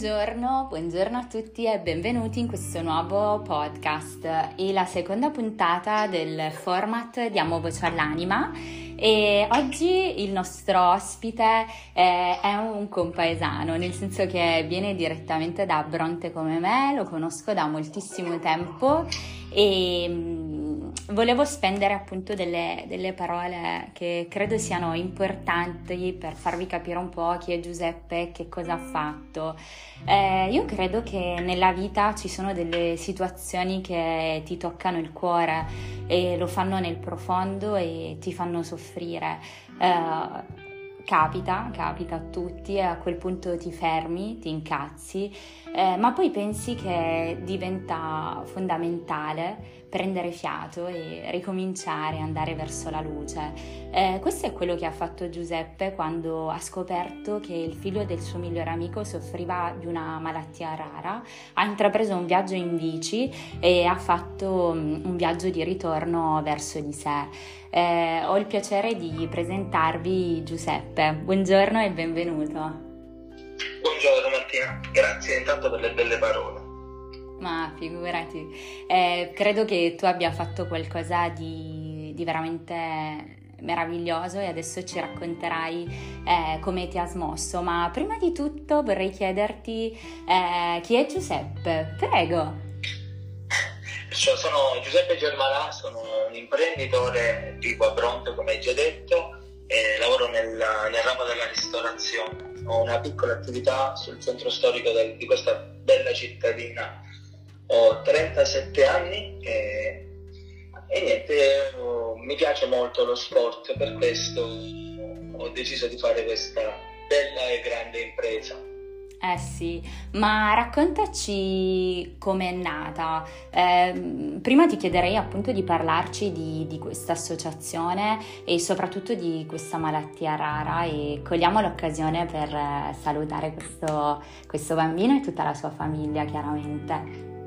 Buongiorno, buongiorno a tutti e benvenuti in questo nuovo podcast. E la seconda puntata del format Diamo voce all'anima e oggi il nostro ospite è, è un compaesano, nel senso che viene direttamente da Bronte come me, lo conosco da moltissimo tempo e volevo spendere appunto delle, delle, parole che credo siano importanti per farvi capire un po' chi è Giuseppe, che cosa ha fatto. Eh, io credo che nella vita ci sono delle situazioni che ti toccano il cuore e lo fanno nel profondo e ti fanno soffrire. Eh, capita, capita a tutti e a quel punto ti fermi, ti incazzi, eh, ma poi pensi che diventa fondamentale prendere fiato e ricominciare, andare verso la luce. Eh, questo è quello che ha fatto Giuseppe quando ha scoperto che il figlio del suo migliore amico soffriva di una malattia rara, ha intrapreso un viaggio in bici e ha fatto mm, un viaggio di ritorno verso di sé. Eh, ho il piacere di presentarvi Giuseppe. Buongiorno e benvenuto. Buongiorno Martina, grazie intanto per le belle parole. Ma figurati, eh, credo che tu abbia fatto qualcosa di, di, veramente meraviglioso e adesso ci racconterai eh, come ti ha smosso. Ma prima di tutto vorrei chiederti eh, chi è Giuseppe, prego. Sono Giuseppe Germanà, sono un imprenditore di qua pronto, come hai già detto, e lavoro nel, nel ramo della ristorazione. Ho una piccola attività sul centro storico del, di questa bella cittadina ho 37 anni e, e niente, oh, mi piace molto lo sport, per questo ho deciso di fare questa bella e grande impresa. Eh sì, ma raccontaci com'è nata. Eh, prima ti chiederei appunto di parlarci di, di questa associazione e soprattutto di questa malattia rara e cogliamo l'occasione per eh, salutare questo, questo bambino e tutta la sua famiglia chiaramente.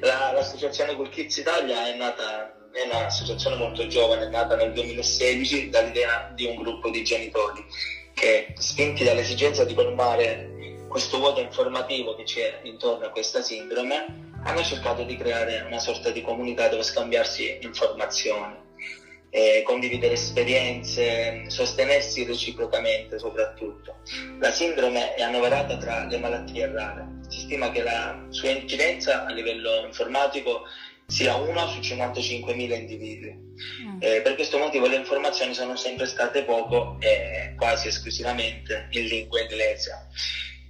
La, l'associazione Cool Kids Italia è nata è un'associazione molto giovane, è nata nel 2016 dall'idea di un gruppo di genitori che, spinti dall'esigenza di colmare questo vuoto informativo che c'è intorno a questa sindrome, hanno cercato di creare una sorta di comunità dove scambiarsi informazioni, eh, condividere esperienze, sostenersi reciprocamente soprattutto. La sindrome è annoverata tra le malattie rare stima che la sua incidenza a livello informatico sia 1 su 55.000 individui. Mm. Eh, per questo motivo le informazioni sono sempre state poco e quasi esclusivamente in lingua inglese.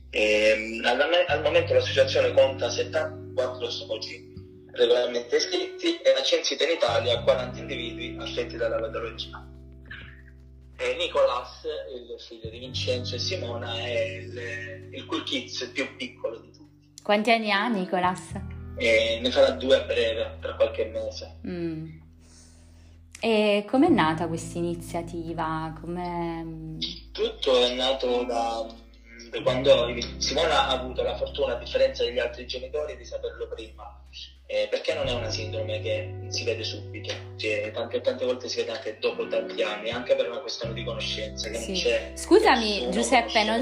Eh, al, al, momento l'associazione conta 74 soci regolarmente iscritti e ha censito in Italia 40 individui affetti dalla patologia. E Nicolas, il figlio di Vincenzo e Simona, è il, il cool kids più piccolo di tutti. Quanti anni ha Nicolas? E ne farà due a breve, tra qualche mese. Mm. E com'è nata questa iniziativa? Com'è... Tutto è nato da, da quando Simona ha avuto la fortuna, a differenza degli altri genitori, di saperlo prima eh, perché non è una sindrome che si vede subito, cioè, tante, tante volte si vede anche dopo tanti anni, anche per una questione di conoscenza. Sì. Scusami Giuseppe, non,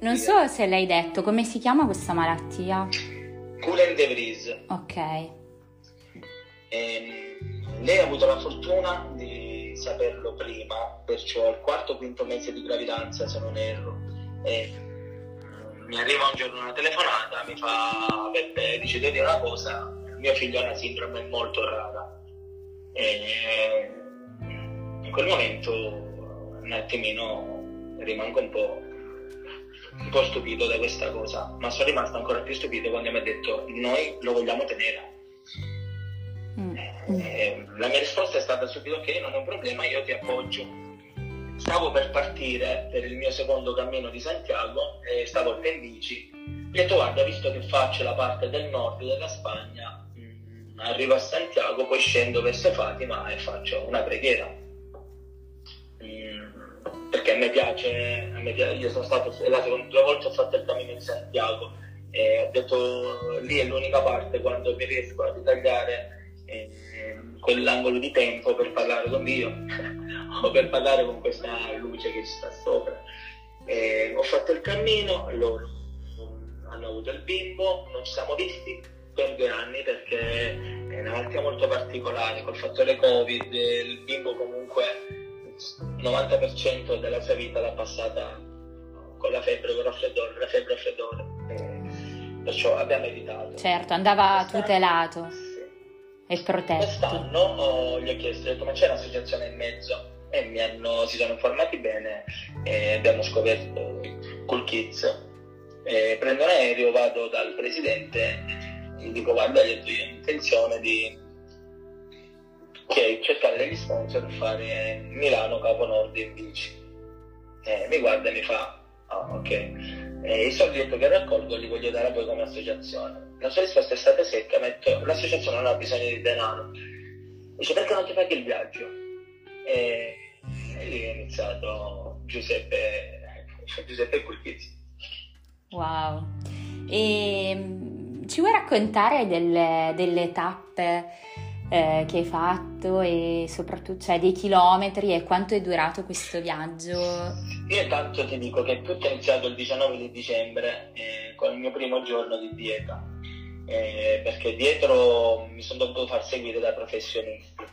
non, so se l'hai detto, come si chiama questa malattia? Cullen de Vries. Ok. Eh, lei ha avuto la fortuna di saperlo prima, perciò al quarto o quinto mese di gravidanza, se non erro. Eh, mi arriva un giorno una telefonata, mi fa Peppe, dice devi una cosa, mio figlio ha una sindrome molto rara. E in quel momento un attimino rimango un po', un po' stupito da questa cosa, ma sono rimasto ancora più stupito quando mi ha detto noi lo vogliamo tenere. Mm. E la mia risposta è stata subito ok, non è un problema, io ti appoggio. Stavo per partire per il mio secondo cammino di Santiago e stavo al pendici. Ho detto guarda, visto che faccio la parte del nord della Spagna, arrivo a Santiago, poi scendo verso Fatima e faccio una preghiera. Mm, perché a me piace, a me piace, io sono stato, la seconda, due volte ho fatto il cammino di Santiago e ho detto lì è l'unica parte quando mi riesco a ritagliare eh, quell'angolo di tempo per parlare con Dio o per parlare con questa luce che sta sopra. E ho fatto il cammino, loro hanno avuto il bimbo, non ci siamo visti per due anni perché è una malattia molto particolare, col fattore Covid il bimbo comunque il 90% della sua vita l'ha passata con la febbre, con il raffreddore, la febbre raffreddore. Perciò abbiamo evitato. Certo, andava Quest'anno, tutelato sì. e protetto. Quest'anno oh, gli ho chiesto, ho detto, ma c'è un'associazione in mezzo? E mi hanno, si sono informati bene e abbiamo scoperto Cool Kids. E prendo un aereo, vado dal presidente gli dico guarda, io ho intenzione di cercare degli sponsor per fare Milano Capo Nord in bici. E mi guarda e mi fa, ah ok, e i soldi che raccolgo li voglio dare a voi come associazione. La sua risposta è stata secca, metto, l'associazione non ha bisogno di denaro. Dice perché non ti paghi il viaggio? E, e lì è iniziato Giuseppe, Giuseppe Culchizzi. Wow. E mm, ci vuoi raccontare delle, delle tappe eh, che hai fatto e soprattutto cioè, dei chilometri e quanto è durato questo viaggio? Io intanto ti dico che tutto è iniziato il 19 di dicembre eh, con il mio primo giorno di dieta, eh, perché dietro mi sono dovuto far seguire da professionisti.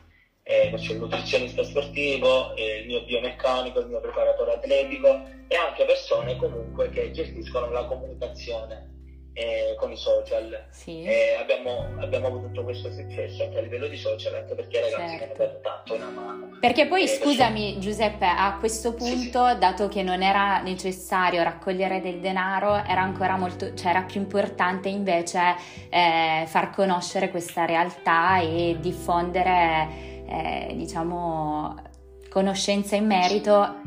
Eh, c'è il nutrizionista sportivo, eh, il mio biomeccanico, il mio preparatore atletico e anche persone comunque che gestiscono la comunicazione eh, con i social. Sì. Eh, abbiamo, abbiamo, avuto tutto questo successo anche a livello di social, anche perché i ragazzi certo. hanno dato tanto una mano. Perché poi, eh, scusami perché... Giuseppe, a questo punto, sì, sì. dato che non era necessario raccogliere del denaro, era ancora molto, cioè era più importante invece eh, far conoscere questa realtà e diffondere, eh, diciamo, conoscenza in merito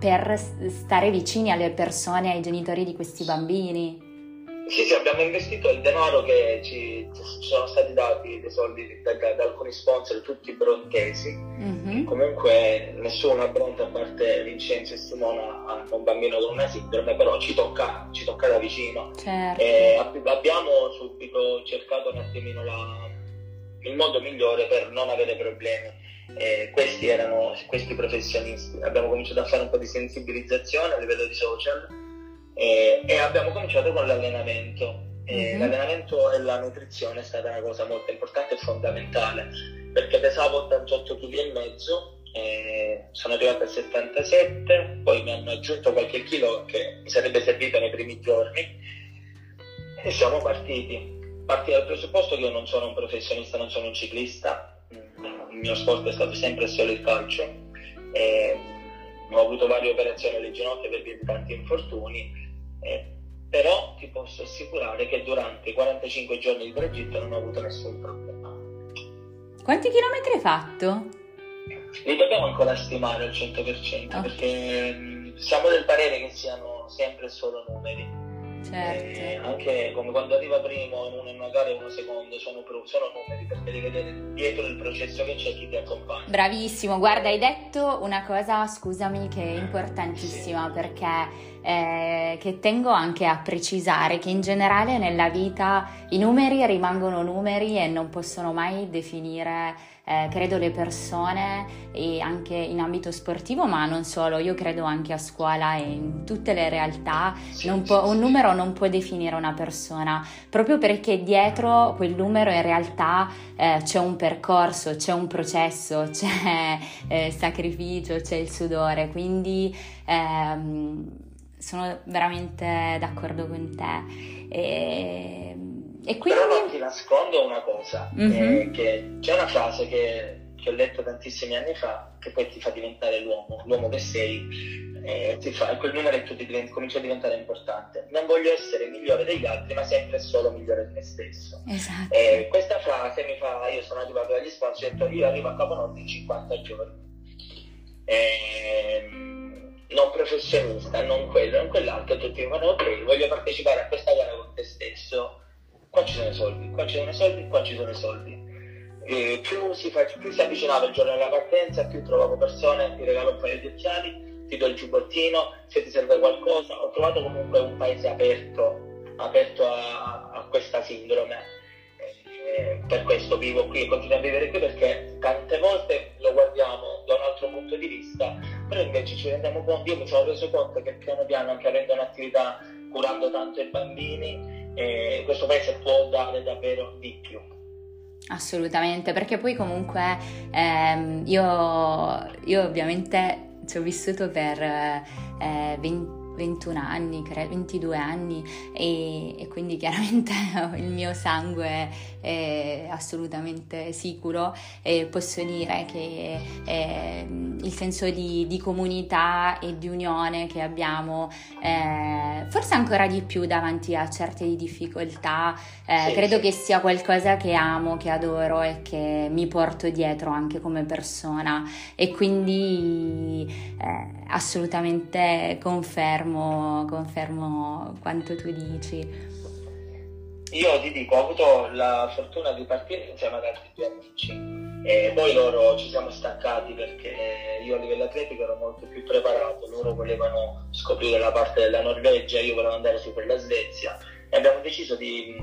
per stare vicini alle persone, ai genitori di questi bambini. Sì, sì, abbiamo investito il denaro che ci, ci sono stati dati, dei soldi da, da, da alcuni sponsor, tutti brontesi. Mm-hmm. Comunque nessuno a Bronte, a parte Vincenzo e Simona, hanno un bambino con una sindrome, però ci tocca, ci tocca da vicino. Certo. E abbiamo subito cercato un attimino la, il modo migliore per non avere problemi. E questi erano questi professionisti. Abbiamo cominciato a fare un po' di sensibilizzazione a livello di social e, e abbiamo cominciato con l'allenamento. Mm-hmm. L'allenamento e la nutrizione è stata una cosa molto importante e fondamentale perché pesavo 88 kg e mezzo, sono arrivato a 77, poi mi hanno aggiunto qualche chilo che mi sarebbe servito nei primi giorni e siamo partiti. Parti dal presupposto che io non sono un professionista, non sono un ciclista, il mio sport è stato sempre solo il calcio. E ho avuto varie operazioni alle ginocchia per via di tanti infortuni eh, però ti posso assicurare che durante i 45 giorni di tragitto non ho avuto nessun problema. Quanti chilometri hai fatto? Li dobbiamo ancora stimare al 100% okay. perché mm, siamo del parere che siano sempre solo numeri. Certo. Eh, anche come quando arriva primo gara e uno secondo sono, sono numeri perché devi vedere dietro il processo che c'è chi ti accompagna. Bravissimo, guarda hai detto una cosa, scusami, che è importantissima sì. perché eh, che tengo anche a precisare che in generale nella vita i numeri rimangono numeri e non possono mai definire, eh, credo, le persone e anche in ambito sportivo, ma non solo, io credo anche a scuola e in tutte le realtà può, un numero non può definire una persona, proprio perché dietro quel numero in realtà eh, c'è un percorso, c'è un processo, c'è eh, sacrificio, c'è il sudore, quindi ehm, sono veramente d'accordo con te. E, e quindi... Però non ti nascondo una cosa, mm-hmm. che c'è una frase che, che, ho letto tantissimi anni fa, che poi ti fa diventare l'uomo, l'uomo che sei, eh, ti fa, quel numero e tu ti diventi, cominci a diventare importante. Non voglio essere migliore degli altri, ma sempre solo migliore di me stesso. Esatto. Eh, questa frase mi fa, io sono arrivato dagli sponsor, ho detto io arrivo a Caponorte in 50 giorni. Eh, non professionista, non quello, non quell'altro, tutti dicono ok, voglio partecipare a questa gara con te stesso, qua ci sono i soldi, qua ci sono i soldi, qua ci sono i soldi. E più, si fa, più si avvicinava il giorno della partenza, più trovavo persone, ti regalo un paio di occhiali, ti do il giubbottino, se ti serve qualcosa. Ho trovato comunque un paese aperto, aperto a, a questa sindrome. E per questo vivo qui e continuo a vivere qui perché tante volte lo guardiamo da un altro punto di vista però ci rendiamo conto, io mi sono reso conto che piano piano anche avendo un'attività curando tanto i bambini eh, questo paese può dare davvero di più. Assolutamente, perché poi comunque ehm, io, io, ovviamente ci ho vissuto per eh, 20 21 anni, 22 anni e, e, quindi chiaramente il mio sangue è assolutamente sicuro. E posso dire che eh, il senso di, di, comunità e di unione che abbiamo eh, forse ancora di più davanti a certe difficoltà eh, credo che sia qualcosa che amo, che adoro e che mi porto dietro anche come persona. E quindi eh, assolutamente confermo, confermo quanto tu dici. Io ti dico, ho avuto la fortuna di partire insieme ad altri due amici e poi loro ci siamo staccati perché io a livello atletico ero molto più preparato, loro volevano scoprire la parte della Norvegia, io volevo andare su per la Svezia e abbiamo deciso di,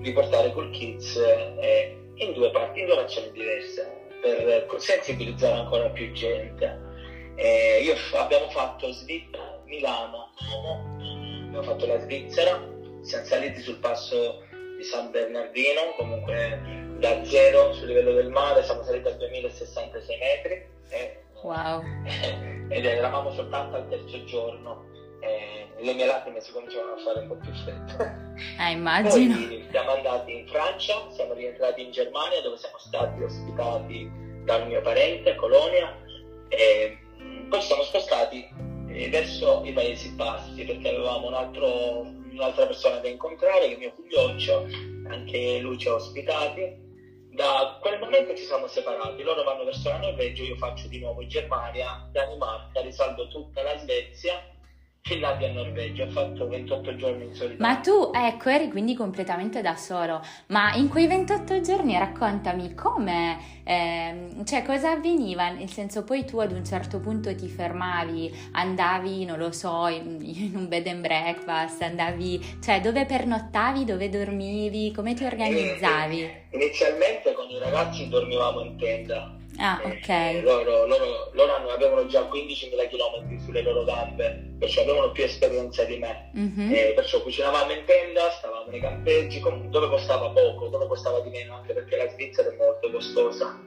di portare Cool Kids eh, in due parti, in due nazioni diverse per sensibilizzare ancora più gente. Eh, io, abbiamo fatto Svizzera, Milano, abbiamo fatto la Svizzera, siamo saliti sul passo di San Bernardino, comunque da zero sul livello del mare, siamo saliti a 2066 metri. Eh, wow. ed eravamo soltanto al terzo giorno. Eh, le mie lacrime si cominciavano a fare un po' più fredde. Eh, immagino. Poi siamo andati in Francia, siamo rientrati in Germania dove siamo stati ospitati dal mio parente a Colonia e poi ci siamo spostati eh, verso i Paesi Bassi perché avevamo un altro, un'altra persona da incontrare, è mio figlioccio, anche lui ci ha ospitati. Da quel momento ci siamo separati, loro vanno verso la Norvegia, io faccio di nuovo Germania, Danimarca, risalgo tutta la Svezia Finlandia e Norvegia, ho fatto 28 giorni in solitario. Ma tu, ecco, eri quindi completamente da solo, ma in quei 28 giorni raccontami come, eh, cioè cosa avveniva, nel senso poi tu ad un certo punto ti fermavi, andavi, non lo so, in, in un bed and breakfast, andavi, cioè dove pernottavi, dove dormivi, come ti organizzavi? Eh, inizialmente con i ragazzi dormivamo in tenda Ah, ok. Loro, loro, loro avevano già 15.000 km sulle loro gambe, perciò avevano più esperienza di me. Mm-hmm. Eh, perciò cucinavamo in tenda, stavamo nei campeggi, dove costava poco, dove costava di meno, anche perché la Svizzera è molto costosa.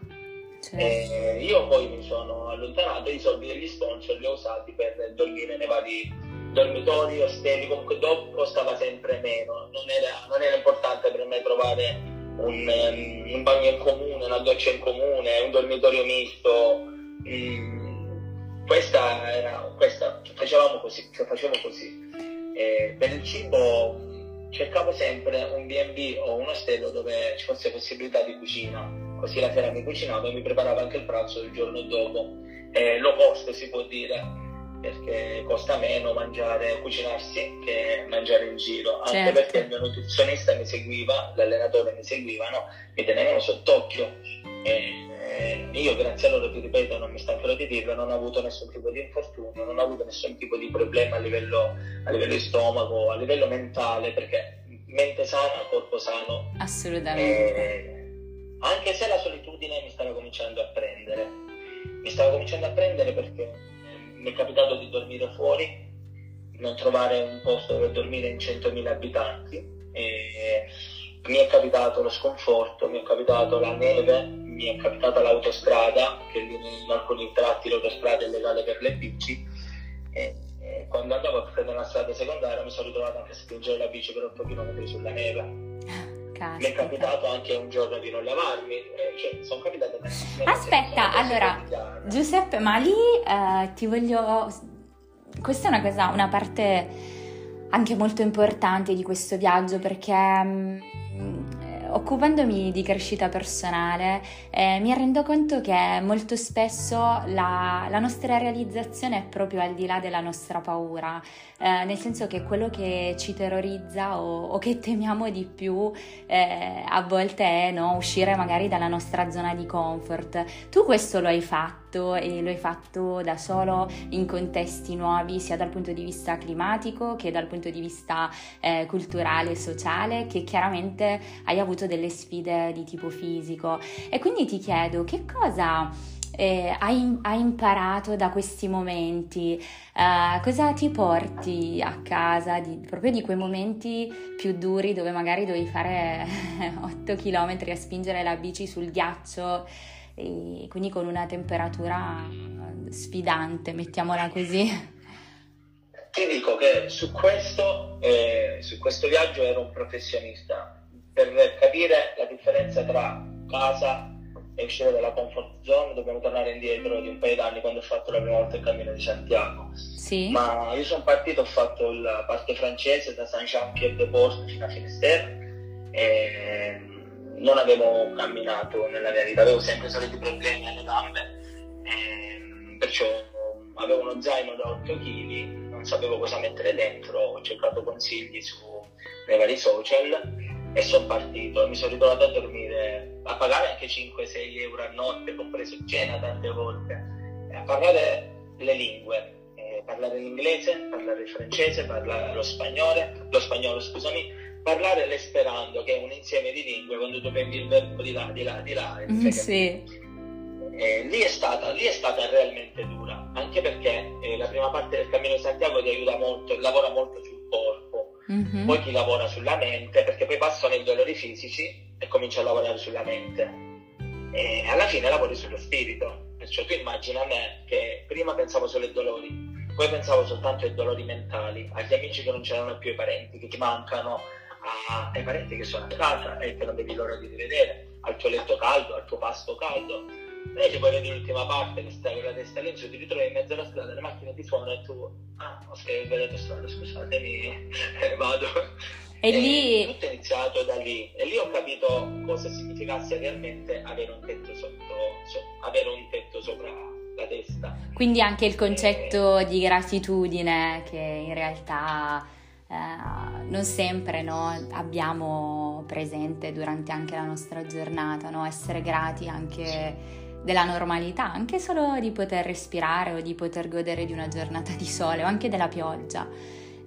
Certo. Eh, io poi mi sono allontanato e i soldi degli sponsor li ho usati per dormire nei vari dormitori, ostelli, comunque dopo costava sempre meno, non era, non era importante per me trovare un, um, un, bagno in comune, una doccia in comune, un dormitorio misto. Mm, questa era, questa, facevamo così, facevo così. E per il cibo cercavo sempre un B&B o un ostello dove ci fosse possibilità di cucina, così la sera mi cucinavo e mi preparavo anche il pranzo il giorno dopo. Eh, low cost si può dire perché costa meno mangiare, cucinarsi che mangiare in giro, anche certo. perché il mio nutrizionista mi seguiva, l'allenatore mi seguiva, no? mi tenevano sott'occhio. E, eh, io grazie a loro, ti ripeto, non mi stancherò di dirlo, non ho avuto nessun tipo di infortunio, non ho avuto nessun tipo di problema a livello, a livello di stomaco, a livello mentale, perché mente sana, corpo sano. Assolutamente. E, anche se la solitudine mi stava cominciando a prendere, mi stava cominciando a prendere perché mi è capitato di dormire fuori, non trovare un posto dove dormire in 100.000 abitanti. E mi è capitato lo sconforto, mi è capitato la neve, mi è capitata l'autostrada, che in alcuni tratti l'autostrada è legale per le bici. E, e quando andavo a prendere una strada secondaria mi sono ritrovato anche a spingere la bici per 8 km sulla neve. Caspita. Mi è capitato anche un giorno di non lavarmi, eh, cioè sono capitate Aspetta, allora, Giuseppe, ma lì eh, ti voglio... Questa è una cosa, una parte anche molto importante di questo viaggio perché... Occupandomi di crescita personale eh, mi rendo conto che molto spesso la, la, nostra realizzazione è proprio al di là della nostra paura, eh, nel senso che quello che ci terrorizza o, o che temiamo di più eh, a volte è no, uscire magari dalla nostra zona di comfort. Tu questo lo hai fatto? Fatto e lo hai fatto da solo in contesti nuovi sia dal punto di vista climatico che dal punto di vista eh, culturale e sociale che chiaramente hai avuto delle sfide di tipo fisico e quindi ti chiedo che cosa eh, hai, hai, imparato da questi momenti? Uh, cosa ti porti a casa di, proprio di quei momenti più duri dove magari dovevi fare 8 km a spingere la bici sul ghiaccio e quindi con una temperatura sfidante, mettiamola così? Ti dico che su questo, eh, su questo viaggio ero un professionista per capire la differenza tra casa e uscire dalla comfort zone dobbiamo tornare indietro di un paio d'anni quando ho fatto la prima volta il cammino di Santiago. Sì. Ma io sono partito, ho fatto la parte francese da Saint-Jean-Pied-de-Port fino a Finisterre e non avevo camminato nella mia vita, avevo sempre soliti problemi alle gambe, perciò avevo uno zaino da 8 kg, non sapevo cosa mettere dentro, ho cercato consigli su, nei vari social e sono partito, mi sono ritrovato a dormire, a pagare anche 5-6 euro a notte, compreso cena tante volte, a parlare le lingue, parlare l'inglese, parlare il francese, parlare lo spagnolo, lo spagnolo scusami, parlare un insieme di lingue quando tu prendi il verbo di là, di là, di là. Mm, sì. Eh, lì, è stata, lì, è stata, realmente dura, anche perché eh, la prima parte del Cammino di Santiago ti aiuta molto, lavora molto sul corpo, mm-hmm. poi chi lavora sulla mente, perché poi passano i dolori fisici e comincia a lavorare sulla mente. E alla fine lavori sullo spirito. Perciò tu immagina me che prima pensavo solo ai dolori, poi pensavo soltanto ai dolori mentali, agli amici che non c'erano più, ai parenti che ti mancano, ai parenti che sono a casa e che non vedi l'ora di rivedere, al tuo letto caldo, al tuo pasto caldo Invece poi vedi l'ultima parte che stai con la testa lì, ti ritrovi in mezzo alla strada, le macchine ti suonano e tu, ah, ho sbagliato strada, scusatemi, eh, vado. E, e lì... Tutto è iniziato da lì e lì ho capito cosa significasse realmente avere un tetto sotto, so, avere un tetto sopra la testa. Quindi anche il concetto e... di gratitudine che in realtà eh, non sempre no, abbiamo presente durante anche la nostra giornata, no? essere grati anche della normalità, anche solo di poter respirare o di poter godere di una giornata di sole o anche della pioggia.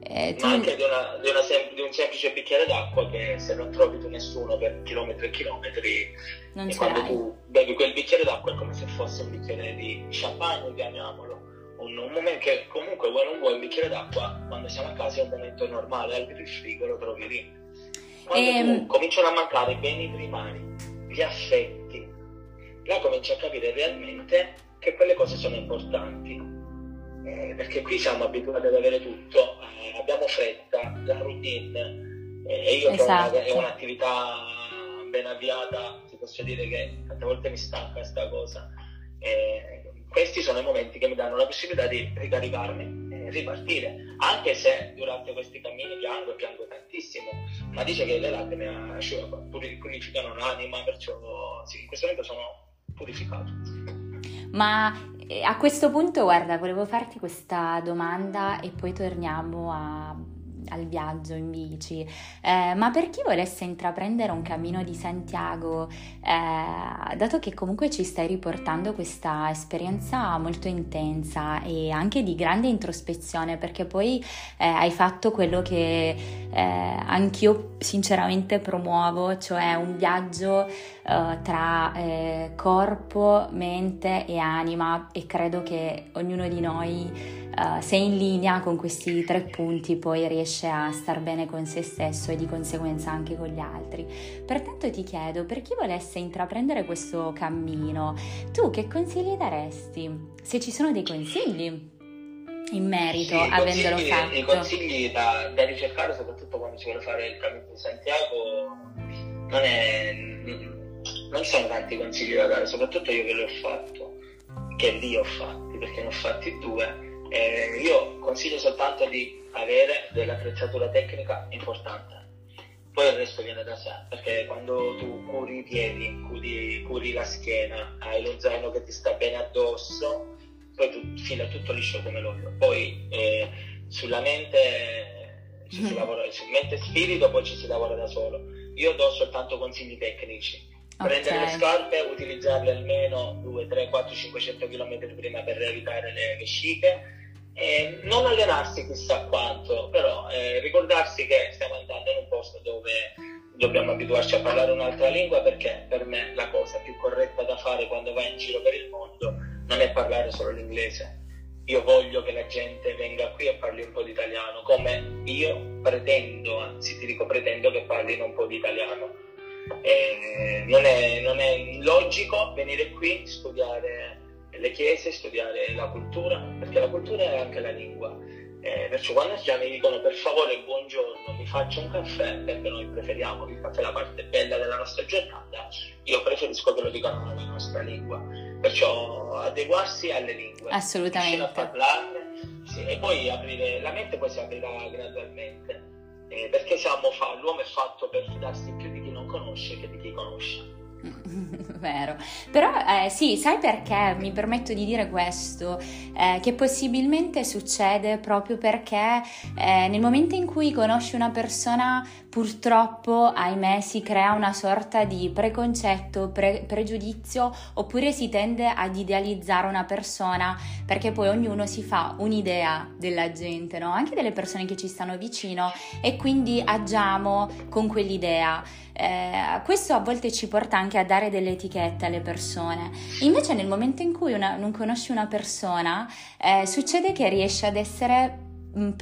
Eh, tu... Ma anche di, una, di, una sem- di, un semplice bicchiere d'acqua che se non trovi tu nessuno per chilometri e chilometri, non e quando tu bevi quel bicchiere d'acqua è come se fosse un bicchiere di champagne, chiamiamolo. Un, un momento che comunque vuoi non vuoi un bicchiere d'acqua quando siamo a casa è un momento normale, apri il frigo lo trovi lì. Quando. Ehm, cominciano a mancare i beni primari, gli affetti, là cominci a capire realmente che quelle cose sono importanti. Eh, perché qui siamo abituati ad avere tutto, eh, abbiamo fretta, la routine, eh, e io esatto. che è un'attività ben avviata, ti posso dire che tante volte mi stanca questa cosa. Questi sono i momenti che mi danno la possibilità di ricaricarmi e ripartire, anche se durante questi cammini piango e piango tantissimo, ma dice che le lacrime purificano l'anima, perciò sì, in questo momento sono purificato. Ma eh, a questo punto, guarda, volevo farti questa domanda e poi torniamo a al viaggio in bici, eh, ma per chi volesse intraprendere un cammino di Santiago, eh, dato che comunque ci stai riportando questa esperienza molto intensa e anche di grande introspezione, perché poi eh, hai fatto quello che eh, anch'io sinceramente promuovo, cioè un viaggio eh, tra eh, corpo, mente e anima e credo che ognuno di noi se in linea con questi tre punti poi riesce a star bene con se stesso e di conseguenza anche con gli altri. Pertanto ti chiedo, per chi volesse intraprendere questo cammino, tu che consigli daresti? Se ci sono dei consigli in merito, sì, avendolo fatto. I consigli da, da, ricercare, soprattutto quando si vuole fare il cammino di Santiago, non, è, non sono tanti consigli da dare, soprattutto io che l'ho fatto, che lì ho fatti, perché ne ho fatti due eh, io consiglio soltanto di avere dell'attrezzatura tecnica importante. Poi il resto viene da sé, perché quando tu curi i piedi, curi, curi la schiena, hai lo zaino che ti sta bene addosso, poi tu fila tutto liscio come l'olio. Poi eh, sulla mente ci si mm. lavora, su mente e spirito poi ci si lavora da solo. Io do soltanto consigli tecnici. Okay. Prendere le scarpe, utilizzarle almeno 2, 3, 4, 500 km prima per evitare le vesciche eh, non allenarsi chissà quanto, però eh, ricordarsi che stiamo andando in un posto dove dobbiamo abituarci a parlare un'altra lingua perché per me la cosa più corretta da fare quando vai in giro per il mondo non è parlare solo l'inglese. Io voglio che la gente venga qui e parli un po' di italiano, come io pretendo, anzi ti dico pretendo che parlino un po' di italiano. Eh, non, è, non è logico venire qui, studiare le chiese, studiare la cultura, perché la cultura è anche la lingua eh, perciò quando già mi dicono per favore buongiorno, mi faccio un caffè, perché noi preferiamo il caffè la parte bella della nostra giornata, io preferisco che lo dicano nella nostra lingua. Perciò adeguarsi alle lingue. Assolutamente. A parlarne, sì, e poi aprire la mente poi si aprirà gradualmente. Eh, perché siamo fa- l'uomo è fatto per fidarsi più di chi non conosce che di chi conosce. Vero, però eh, sì, sai perché mi permetto di dire questo? Eh, che possibilmente succede proprio perché eh, nel momento in cui conosci una persona purtroppo, ahimè, si crea una sorta di preconcetto, pre- pregiudizio oppure si tende ad idealizzare una persona perché poi ognuno si fa un'idea della gente, no? anche delle persone che ci stanno vicino e quindi agiamo con quell'idea. Eh, questo a volte ci porta anche a dare delle etichette alle persone. Invece nel momento in cui una, non conosci una persona, eh, succede che riesci ad essere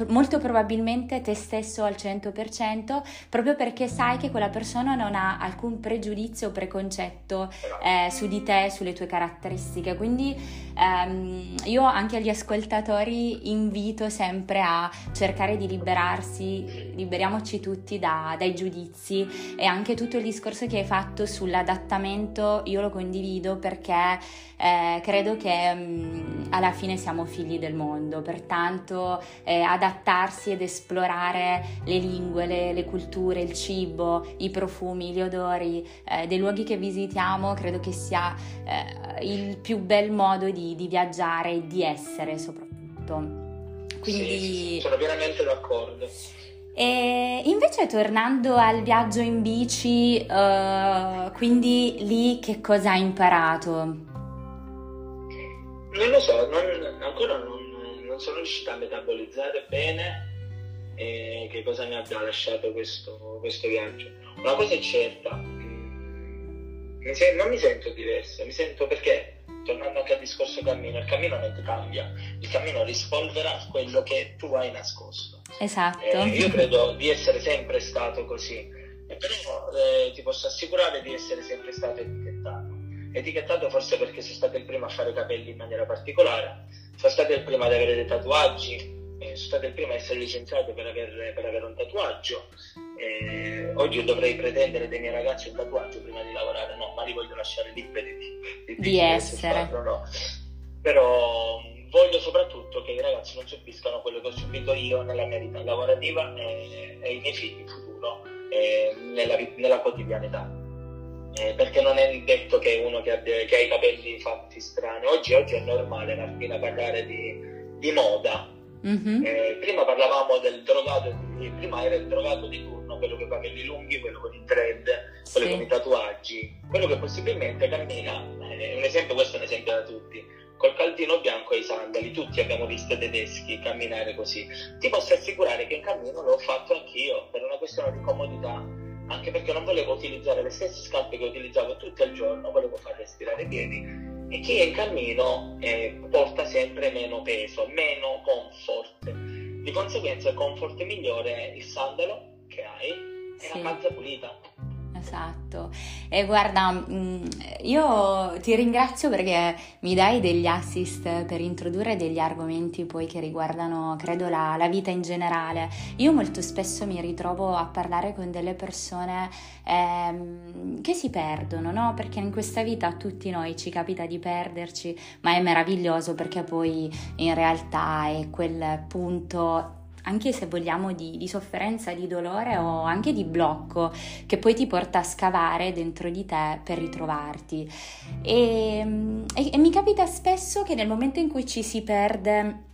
molto probabilmente te stesso al 100% proprio perché sai che quella persona non ha alcun pregiudizio o preconcetto eh, su di te, sulle tue caratteristiche. Quindi ehm, io anche agli ascoltatori invito sempre a cercare di liberarsi, liberiamoci tutti da, dai giudizi. E anche tutto il discorso che hai fatto sull'adattamento io lo condivido perché eh, credo che mh, mm, alla fine siamo figli del mondo, pertanto eh, adattarsi ed esplorare le lingue, le, le, culture, il cibo, i profumi, gli odori eh, dei luoghi che visitiamo, credo che sia eh, il più bel modo di, di viaggiare e di essere soprattutto. Quindi... Sì, sono veramente d'accordo. E invece tornando al viaggio in bici, uh, quindi lì che cosa hai imparato? Non lo so, non, ancora non sono riuscita a metabolizzare bene eh, che cosa mi abbia lasciato questo, questo viaggio. Una cosa è certa, mm, mi se- non mi sento diverso, mi sento perché, tornando anche al discorso cammino, il cammino non ti cambia, il cammino rispolvera quello che tu hai nascosto. Esatto. Eh, io credo di essere sempre stato così, però eh, ti posso assicurare di essere sempre stato etichettato. Etichettato forse perché sono stato il primo a fare capelli in maniera particolare, sono stato il primo ad avere dei tatuaggi, eh, sono stato il primo a essere licenziato per, aver, per avere un tatuaggio. Eh, oggi dovrei pretendere dai miei ragazzi un tatuaggio prima di lavorare, no, ma li voglio lasciare liberi di, di, di, essere. Farlo, no. Però voglio soprattutto che i ragazzi non subiscano quello che ho subito io nella mia vita lavorativa e, e i miei figli in futuro eh, nella, nella quotidianità eh, perché non è detto che uno che, abbia, che ha i capelli fatti strani, oggi, oggi è normale Martina parlare di, di moda. Mm-hmm. Eh, prima parlavamo del drogato, prima era il drogato di turno, quello con i capelli lunghi, quello con i thread, quello sì. con i tatuaggi, quello che possibilmente cammina, eh, un esempio, questo è un esempio da tutti, col caldino bianco e i sandali, tutti abbiamo visto tedeschi camminare così. Ti posso assicurare che in cammino l'ho fatto anch'io, per una questione di comodità anche perché non volevo utilizzare le stesse scarpe che utilizzavo tutto il giorno, volevo far respirare i piedi e chi è in cammino eh, porta sempre meno peso, meno comfort. Di conseguenza il comfort migliore è il sandalo che hai e sì. la calza pulita. Esatto, e guarda, mm, io ti ringrazio perché mi dai degli assist per introdurre degli argomenti poi che riguardano, credo, la, la vita in generale. Io molto spesso mi ritrovo a parlare con delle persone ehm, che si perdono, no? Perché in questa vita a tutti noi ci capita di perderci, ma è meraviglioso perché poi in realtà è quel punto anche se vogliamo di, di, sofferenza, di dolore o anche di blocco che poi ti porta a scavare dentro di te per ritrovarti. E, e, e mi capita spesso che nel momento in cui ci si perde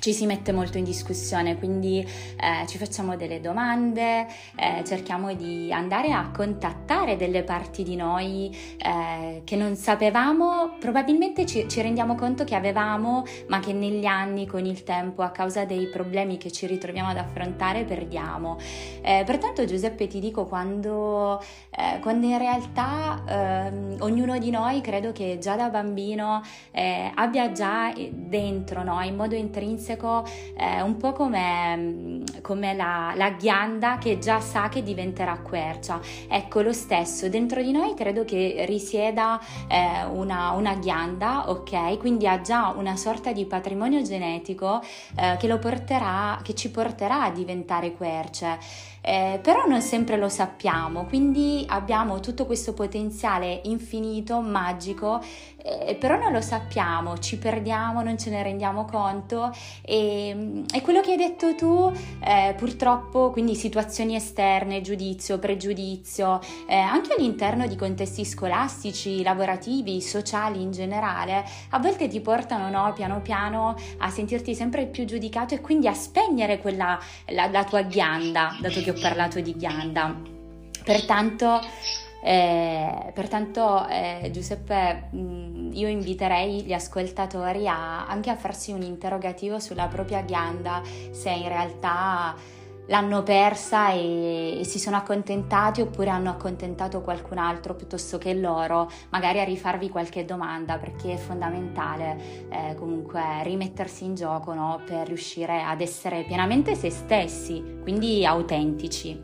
ci si mette molto in discussione, quindi eh, ci facciamo delle domande, eh, cerchiamo di andare a contattare delle parti di noi eh, che non sapevamo, probabilmente ci, ci, rendiamo conto che avevamo, ma che negli anni, con il tempo, a causa dei problemi che ci ritroviamo ad affrontare, perdiamo. Eh, pertanto Giuseppe ti dico, quando, eh, quando in realtà ehm, ognuno di noi, credo che già da bambino, eh, abbia già dentro, no, in modo intrinseco, intrinseco, eh, un po' come, mm, come la, la, ghianda che già sa che diventerà quercia. Ecco, lo stesso, dentro di noi credo che risieda eh, una, una, ghianda, ok? Quindi ha già una sorta di patrimonio genetico eh, che, porterà, che ci porterà a diventare querce eh, però non sempre lo sappiamo, quindi abbiamo tutto questo potenziale infinito, magico, eh, però non lo sappiamo, ci perdiamo, non ce ne rendiamo conto e, e quello che hai detto tu, eh, purtroppo, quindi situazioni esterne, giudizio, pregiudizio, eh, anche all'interno di contesti scolastici, lavorativi, sociali in generale, a volte ti portano no, piano piano a sentirti sempre più giudicato e quindi a spegnere quella, la, la tua ghianda, dato che ho parlato di ghianda. Pertanto, eh, pertanto eh, Giuseppe, mh, mm, io inviterei gli ascoltatori a, anche a farsi un interrogativo sulla propria ghianda, se in realtà l'hanno persa e, e, si sono accontentati oppure hanno accontentato qualcun altro piuttosto che loro, magari a rifarvi qualche domanda perché è fondamentale eh, comunque rimettersi in gioco no? per riuscire ad essere pienamente se stessi, quindi autentici.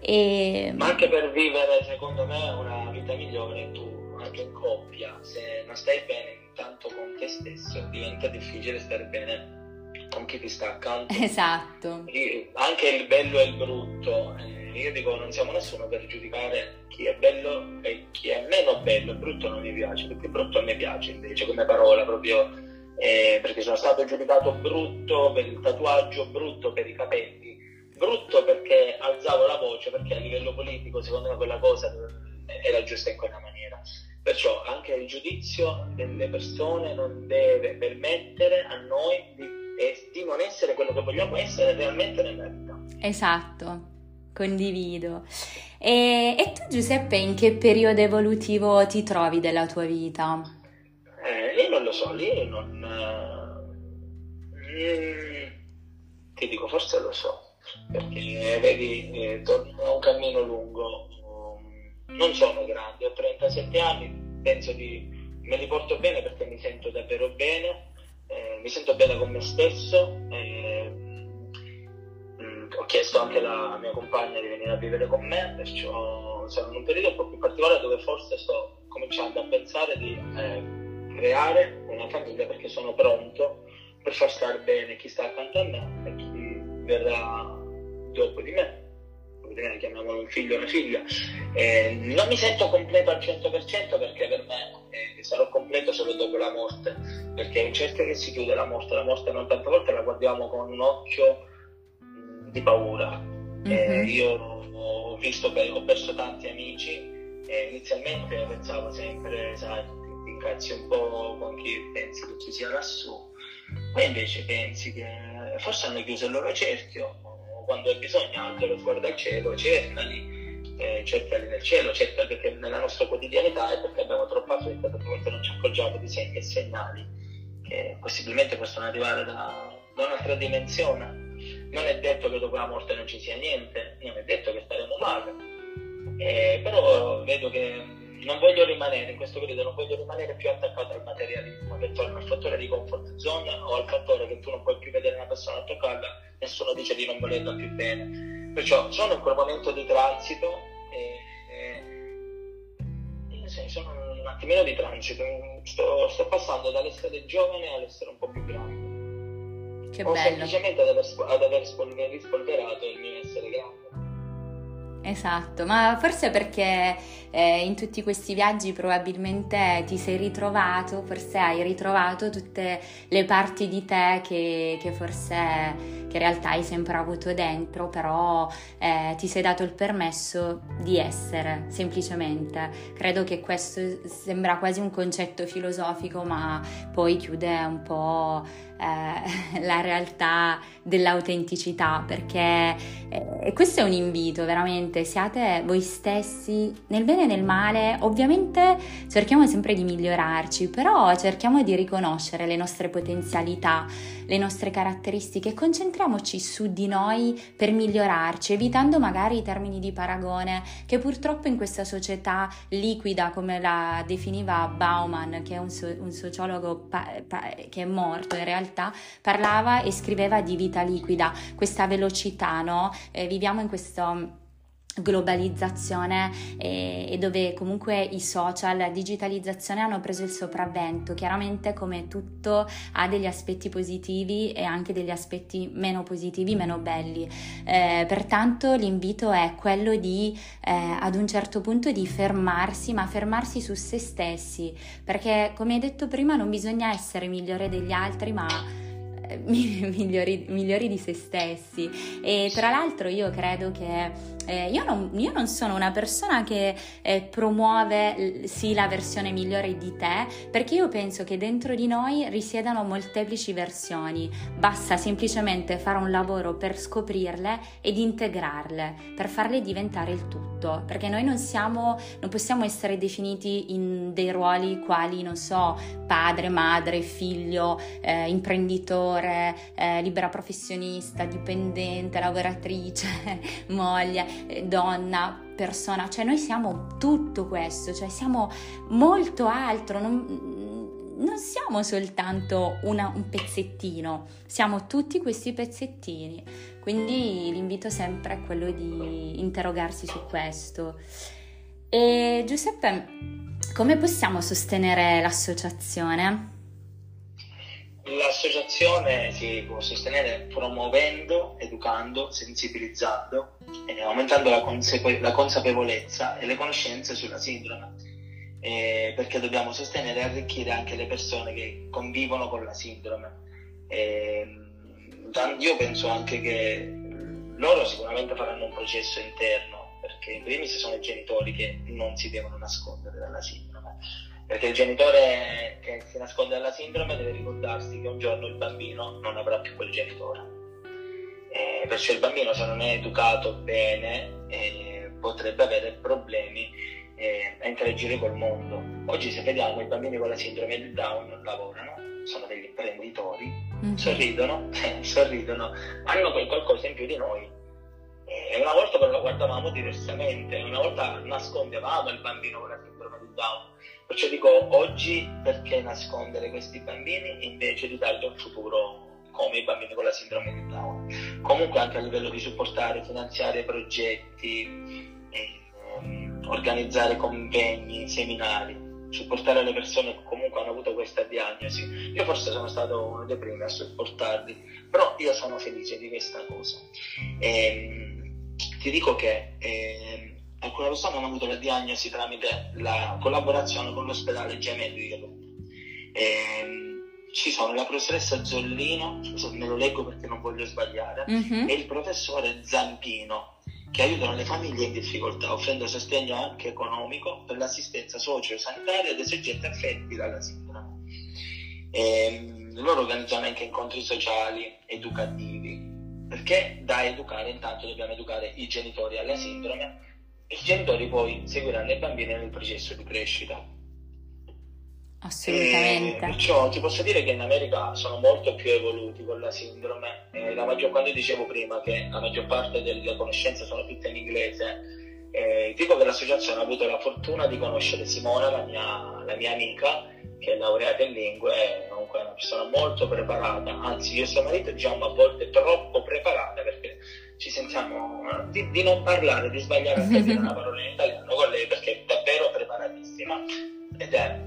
E... Ma anche per vivere secondo me una vita migliore tu anche in coppia, se non stai bene intanto con te stesso diventa difficile stare bene con chi ti sta accanto. Esatto. Io, anche il bello e il brutto. Eh, io dico, non siamo nessuno per giudicare chi è bello e chi è meno bello. Il brutto non mi piace, perché il brutto a me piace invece come parola proprio. Eh, perché sono stato giudicato brutto per il tatuaggio, brutto per i capelli, brutto perché alzavo la voce, perché a livello politico secondo me quella cosa era giusta in quella maniera. Perciò anche il giudizio delle persone non deve permettere a noi di e di non essere quello che vogliamo essere realmente nella vita. Esatto, condivido. E, e tu Giuseppe in che periodo evolutivo ti trovi della tua vita? Eh, io non lo so, lì non... Eh, ti dico, forse lo so, perché vedi, eh, a un cammino lungo, non sono grande, ho 37 anni, penso di me li porto bene perché mi sento davvero bene, eh, mi sento bene con me stesso. Eh, mh, mm, ho chiesto anche alla mia compagna di venire a vivere con me, perciò sono in un periodo un po' più particolare dove forse sto cominciando a pensare di eh, creare una famiglia perché sono pronto per far stare bene chi sta accanto a me e chi verrà dopo di me chiamiamolo un figlio o una figlia. Eh, non mi sento completo al 100% perché per me eh, sarò completo solo dopo la morte, perché in cerca che si chiude la morte, la morte non tante volte la guardiamo con un occhio di paura. Mm-hmm. io ho visto, ho perso tanti amici e inizialmente pensavo sempre, sai, ti incazzi un po' con chi pensi che ci sia lassù, poi invece pensi che forse hanno chiuso il loro cerchio quando hai bisogno alzalo fuori dal cielo, cercali, eh, cercali nel cielo, cercali perché nella nostra quotidianità è perché abbiamo troppa fretta, perché volte non ci accorgiamo di segni e segnali che possibilmente possono arrivare da, da un'altra dimensione. Non è detto che dopo la morte non ci sia niente, non è detto che staremo male, eh, però vedo che non voglio rimanere in questo periodo, non voglio rimanere più attaccato al materialismo, che torna al fattore di comfort zone o al fattore che tu non puoi più vedere una persona toccarla, nessuno dice di non volerla più bene. Perciò sono in quel momento di transito sì, sono un attimino di transito, sto, sto, passando dall'essere giovane all'essere un po' più grande. Che o bello. semplicemente ad aver, ad aver rispolverato il mio essere grande. Esatto, ma forse perché eh, in tutti questi viaggi probabilmente ti sei ritrovato, forse hai ritrovato tutte le parti di te che, che forse che in realtà hai sempre avuto dentro, però eh, ti sei dato il permesso di essere, semplicemente. Credo che questo sembra quasi un concetto filosofico, ma poi chiude un po' eh, la realtà dell'autenticità, perché eh, questo è un invito, veramente, siate voi stessi nel bene e nel male, ovviamente cerchiamo sempre di migliorarci, però cerchiamo di riconoscere le nostre potenzialità, le nostre caratteristiche, concentriamoci su di noi per migliorarci, evitando magari i termini di paragone che purtroppo in questa società liquida, come la definiva Bauman, che è un, so- un sociologo pa- pa- che è morto in realtà, parlava e scriveva di vita liquida, questa velocità, no? Eh, viviamo in questo globalizzazione e, e, dove comunque i social, la digitalizzazione hanno preso il sopravvento. Chiaramente come tutto ha degli aspetti positivi e anche degli aspetti meno positivi, meno belli. Eh, pertanto l'invito è quello di eh, ad un certo punto di fermarsi, ma fermarsi su se stessi, perché come hai detto prima non bisogna essere migliore degli altri, ma migliori, migliori, di se stessi e tra l'altro io credo che eh, io, non, io, non, sono una persona che eh, promuove sì la versione migliore di te perché io penso che dentro di noi risiedano molteplici versioni. Basta semplicemente fare un lavoro per scoprirle ed integrarle per farle diventare il tutto perché noi non siamo non possiamo essere definiti in dei ruoli quali non so padre madre figlio eh, imprenditore eh, libera professionista, dipendente, lavoratrice, moglie, donna, persona, cioè noi siamo tutto questo, cioè siamo molto altro, non, non siamo soltanto una, un pezzettino, siamo tutti questi pezzettini, quindi l'invito sempre è quello di interrogarsi su questo. E Giuseppe, come possiamo sostenere l'associazione? L'associazione si può sostenere promuovendo, educando, sensibilizzando e aumentando la, consegue- la consapevolezza e le conoscenze sulla sindrome, eh, perché dobbiamo sostenere e arricchire anche le persone che convivono con la sindrome. Eh, io penso anche che loro sicuramente faranno un processo interno, perché in primis sono i genitori che non si devono nascondere dalla sindrome perché il genitore che si nasconde dalla sindrome deve ricordarsi che un giorno il bambino non avrà più quel genitore. Eh, perciò il bambino se non è educato bene eh, potrebbe avere problemi eh, a interagire col mondo. Oggi se vediamo i bambini con la sindrome di Down lavorano, sono degli imprenditori, mm-hmm. sorridono, sorridono, hanno qualcosa in più di noi. E una volta però lo guardavamo diversamente, una volta nascondevamo il bambino con la sindrome di Down Perciò dico oggi perché nascondere questi bambini invece di dargli un futuro come i bambini con la sindrome di Down. Comunque anche a livello di supportare, finanziare progetti, eh, organizzare convegni, seminari, supportare le persone che comunque hanno avuto questa diagnosi. Io forse sono stato uno dei primi a supportarli, però io sono felice di questa cosa. E, ehm, ti dico che eh, alcune persone hanno avuto la diagnosi tramite la collaborazione con l'ospedale gemello. E, ci sono la professoressa Zollino, scusate me lo leggo perché non voglio sbagliare, mm-hmm. e il professore Zampino, che aiutano le famiglie in difficoltà, offrendo sostegno anche economico per l'assistenza socio-sanitaria dei soggetti affetti dalla sindrome. E, loro organizzano anche incontri sociali, educativi, perché da educare intanto dobbiamo educare i genitori alla sindrome i genitori poi seguiranno i bambini nel processo di crescita. Assolutamente. E perciò ti posso dire che in America sono molto più evoluti con la sindrome. Eh, la maggior, quando dicevo prima che la maggior parte delle conoscenze sono tutte in inglese, eh, dico che l'associazione ha avuto la fortuna di conoscere Simona, la mia, la mia amica, che è laureata in lingue, è comunque una persona molto preparata, anzi io e suo marito diciamo a volte troppo preparata perché ci sentiamo eh, di, di non parlare, di sbagliare anche dire una parola in italiano con lei perché è davvero preparatissima. Ed è,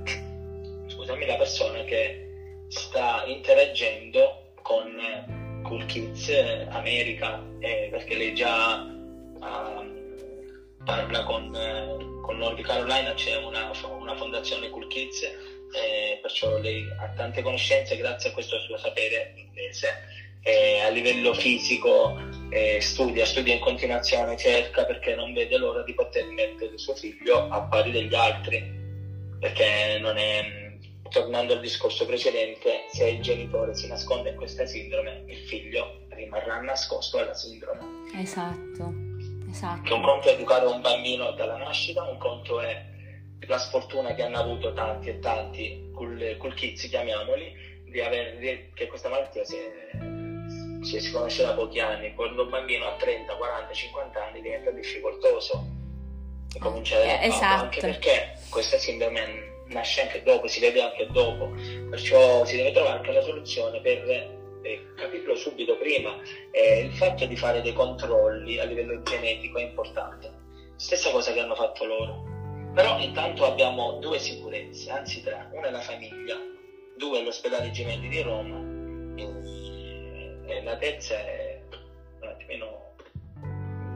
scusami, la persona che sta interagendo con eh, Cool Kids eh, America eh, perché lei già uh, parla con, eh, con North Carolina, c'è una, una fondazione Cool Kids, eh, perciò lei ha tante conoscenze grazie a questo suo sapere inglese eh, a livello fisico eh, studia, studia in continuazione, cerca perché non vede l'ora di poter mettere suo figlio a pari degli altri, perché non è, tornando al discorso precedente, se il genitore si nasconde in questa sindrome, il figlio rimarrà nascosto alla sindrome. Esatto, esatto. Che un conto è educare un bambino dalla nascita, un conto è la sfortuna che hanno avuto tanti e tanti, col, col kids chiamiamoli, di avere, che questa malattia si, si, si conosce da pochi anni. Quando un bambino ha 30, 40, 50 anni diventa difficoltoso e comincia a eh, esatto. anche perché questa sindrome nasce anche dopo, si vede anche dopo, perciò si deve trovare anche la soluzione per eh, capirlo subito prima. Eh, il fatto di fare dei controlli a livello genetico è importante, stessa cosa che hanno fatto loro. Però intanto abbiamo due sicurezze, anzi tre, una è la famiglia, due all'ospedale Gemelli di Roma la terza è un attimino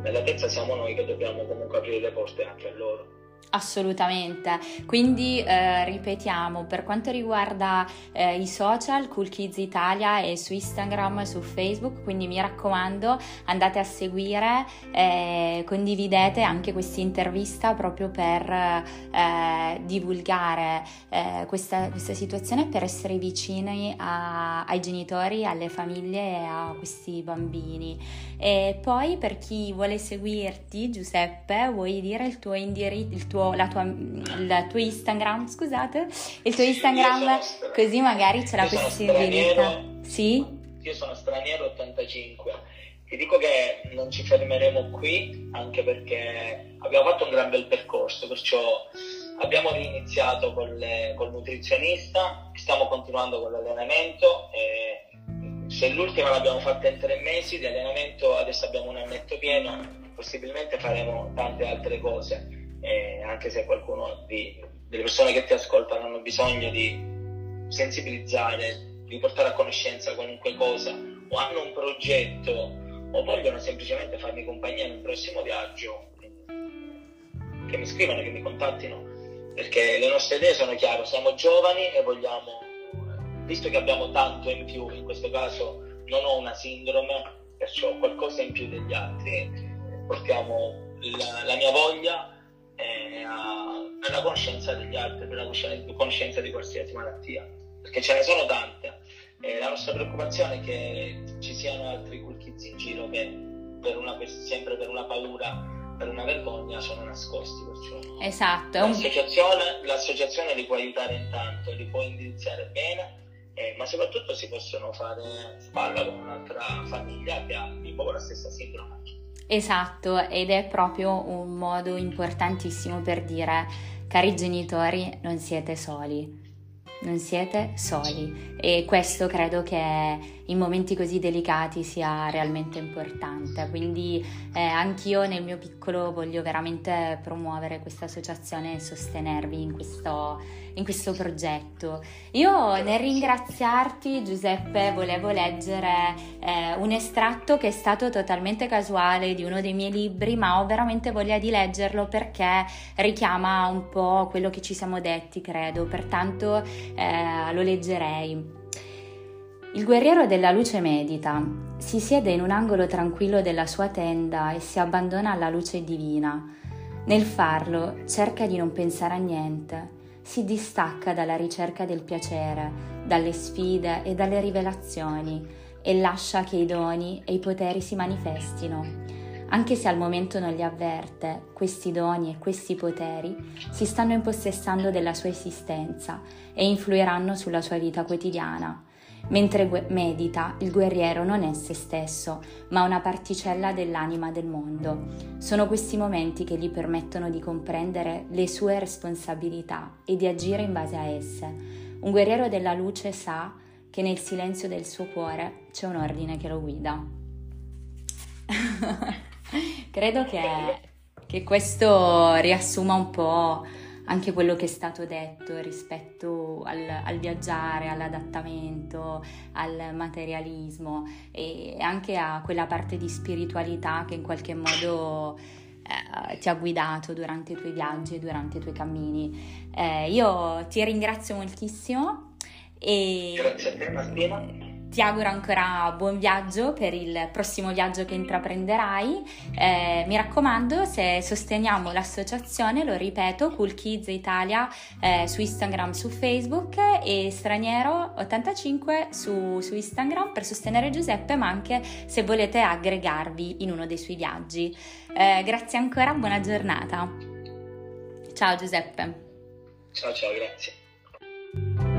nella terza siamo noi che dobbiamo comunque aprire le porte anche a loro Assolutamente, quindi eh, ripetiamo, per quanto riguarda eh, i social, Cool Kids Italia è su Instagram e su Facebook, quindi mi raccomando andate a seguire, eh, condividete anche questa intervista proprio per eh, divulgare eh, questa, questa, situazione, per essere vicini a, ai genitori, alle famiglie e a questi bambini. E poi per chi vuole seguirti, Giuseppe, vuoi dire il tuo indirizzo? Tuo, la tua, il tuo Instagram, scusate, il tuo Instagram, così magari c'è la possibilità. Sì? Io sono straniero 85. Ti dico che non ci fermeremo qui, anche perché abbiamo fatto un gran bel percorso, perciò abbiamo riniziato col, col nutrizionista, stiamo continuando con l'allenamento. se l'ultima l'abbiamo fatta in tre mesi di allenamento, adesso abbiamo un annetto pieno, possibilmente faremo tante altre cose eh, anche se qualcuno di, delle persone che ti ascoltano hanno bisogno di sensibilizzare, di portare a conoscenza qualunque cosa, o hanno un progetto, o vogliono semplicemente farmi compagnia un prossimo viaggio, che mi scrivano, che mi contattino, perché le nostre idee sono chiare, siamo giovani e vogliamo, visto che abbiamo tanto in più, in questo caso non ho una sindrome, perciò ho qualcosa in più degli altri, portiamo la, la mia voglia eh, a, alla conoscenza degli altri, per la conoscenza di qualsiasi malattia, perché ce ne sono tante. Eh, la nostra preoccupazione è che ci siano altri cool kids in giro che per una, sempre per una paura, per una vergogna sono nascosti. Perciò. Esatto. L'associazione, l'associazione li può aiutare intanto, li può indirizzare bene. Eh, ma soprattutto si possono fare spalla con un'altra famiglia che ha di po' la stessa sindrome. Esatto, ed è proprio un modo importantissimo per dire, cari genitori, non siete soli, non siete soli e questo credo che in momenti così delicati sia realmente importante. Quindi eh, anch'io nel mio piccolo voglio veramente promuovere questa associazione e sostenervi in questo, in questo progetto. Io nel ringraziarti Giuseppe volevo leggere eh, un estratto che è stato totalmente casuale di uno dei miei libri, ma ho veramente voglia di leggerlo perché richiama un po' quello che ci siamo detti, credo, pertanto eh, lo leggerei. Il guerriero della luce medita, si siede in un angolo tranquillo della sua tenda e si abbandona alla luce divina. Nel farlo cerca di non pensare a niente, si distacca dalla ricerca del piacere, dalle sfide e dalle rivelazioni e lascia che i doni e i poteri si manifestino. Anche se al momento non li avverte, questi doni e questi poteri si stanno impossessando della sua esistenza e influiranno sulla sua vita quotidiana Mentre medita, il guerriero non è se stesso, ma una particella dell'anima del mondo. Sono questi momenti che gli permettono di comprendere le sue responsabilità e di agire in base a esse. Un guerriero della luce sa che nel silenzio del suo cuore c'è un ordine che lo guida. Credo che, che questo riassuma un po' anche quello che è stato detto rispetto al, al viaggiare, all'adattamento, al materialismo e anche a quella parte di spiritualità che in qualche modo eh, ti ha guidato durante i tuoi viaggi e durante i tuoi cammini. Eh, io ti ringrazio moltissimo e Grazie a te Martina ti auguro ancora buon viaggio per il prossimo viaggio che intraprenderai. Eh, mi raccomando, se sosteniamo l'associazione, lo ripeto, Cool Kids Italia eh, su Instagram, su Facebook e Straniero85 su, su Instagram per sostenere Giuseppe, ma anche se volete aggregarvi in uno dei suoi viaggi. Eh, grazie ancora, buona giornata. Ciao Giuseppe. Ciao ciao, grazie.